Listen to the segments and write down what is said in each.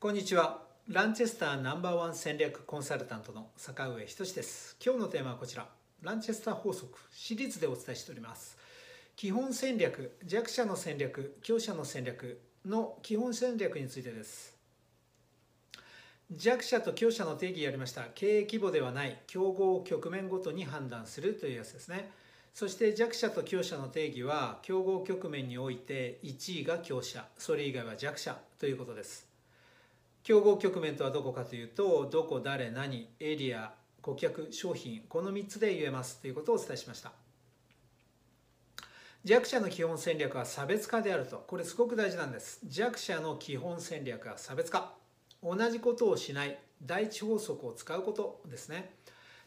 こんにちは。ランチェスターナンバーワン戦略コンサルタントの坂上仁です。今日のテーマはこちら。ランチェスター法則シリーズでお伝えしております。基本戦略弱者の戦略強者の戦略の基本戦略についてです。弱者と強者の定義やりました。経営規模ではない競合局面ごとに判断するというやつですね。そして弱者と強者の定義は競合局面において1位が強者それ以外は弱者ということです。競合局面とはどこかというとどこ誰何エリア顧客商品この3つで言えますということをお伝えしました。弱者の基本戦略は差別化であるとこれすごく大事なんです。弱者の基本戦略は差別化。同じことをしない第一法則を使うことですね。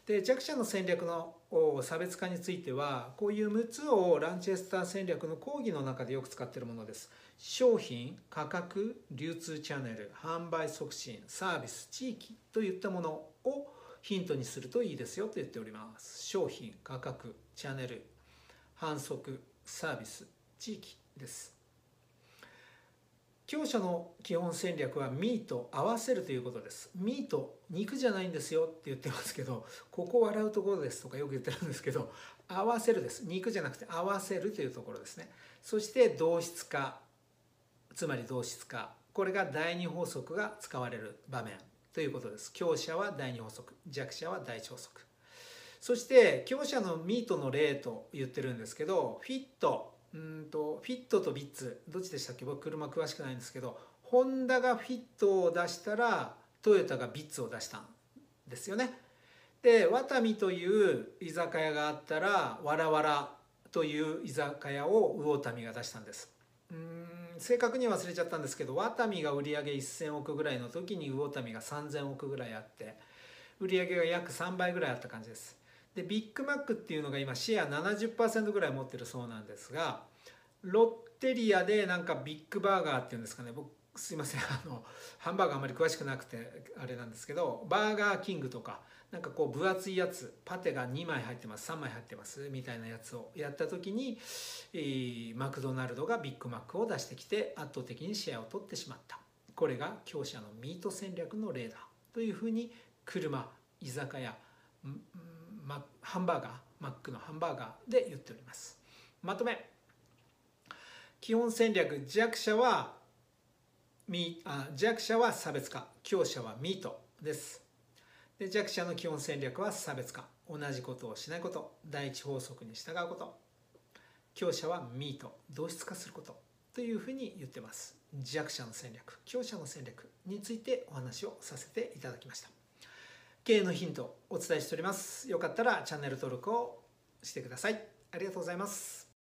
で弱者の戦略の差別化についてはこういう6つをランチェスター戦略の講義の中でよく使ってるものです。商品価格流通チャンネル販売促進サービス地域といったものをヒントにするといいですよと言っております。商品価格チャンネル販促サービス地域です。強者の基本戦略はミート合わせるということです。ミート肉じゃないんですよって言ってますけどここ笑うところですとかよく言ってるんですけど合わせるです。肉じゃなくて合わせるというところですね。そして同質化つまり同質化。これが第二法則が使われる場面ということです。強者は第二法則弱者は第一法則。そして強者のミートの例と言ってるんですけどフィットうんとフィットとビッツどっちでしたっけ？僕車詳しくないんですけどホンダがフィットを出したらトヨタがビッツを出したんですよね。でワタミという居酒屋があったらわらわらという居酒屋を魚民が出したんです。うん正確に忘れちゃったんですけどワタミが売り上げ1000億ぐらいの時に魚民が3000億ぐらいあって売り上げが約3倍ぐらいあった感じです。でビッグマックっていうのが今シェア70%ぐらい持ってるそうなんですがロッテリアでなんかビッグバーガーっていうんですかね僕すいませんあのハンバーガーあんまり詳しくなくてあれなんですけどバーガーキングとかなんかこう分厚いやつパテが2枚入ってます3枚入ってますみたいなやつをやった時に、えー、マクドナルドがビッグマックを出してきて圧倒的にシェアを取ってしまった。これが強者のミート戦略の例だというふうに車居酒屋マハンバーガーマックのハンバーガーで言っております。まとめ。基本戦略弱者はミあ弱者は差別化強者はミートです。で弱者の基本戦略は差別化。同じことをしないこと。第一法則に従うこと。強者はミート同質化すること。というふうに言ってます。弱者の戦略強者の戦略についてお話をさせていただきました。経営のヒントお伝えしております。よかったらチャンネル登録をしてください。ありがとうございます。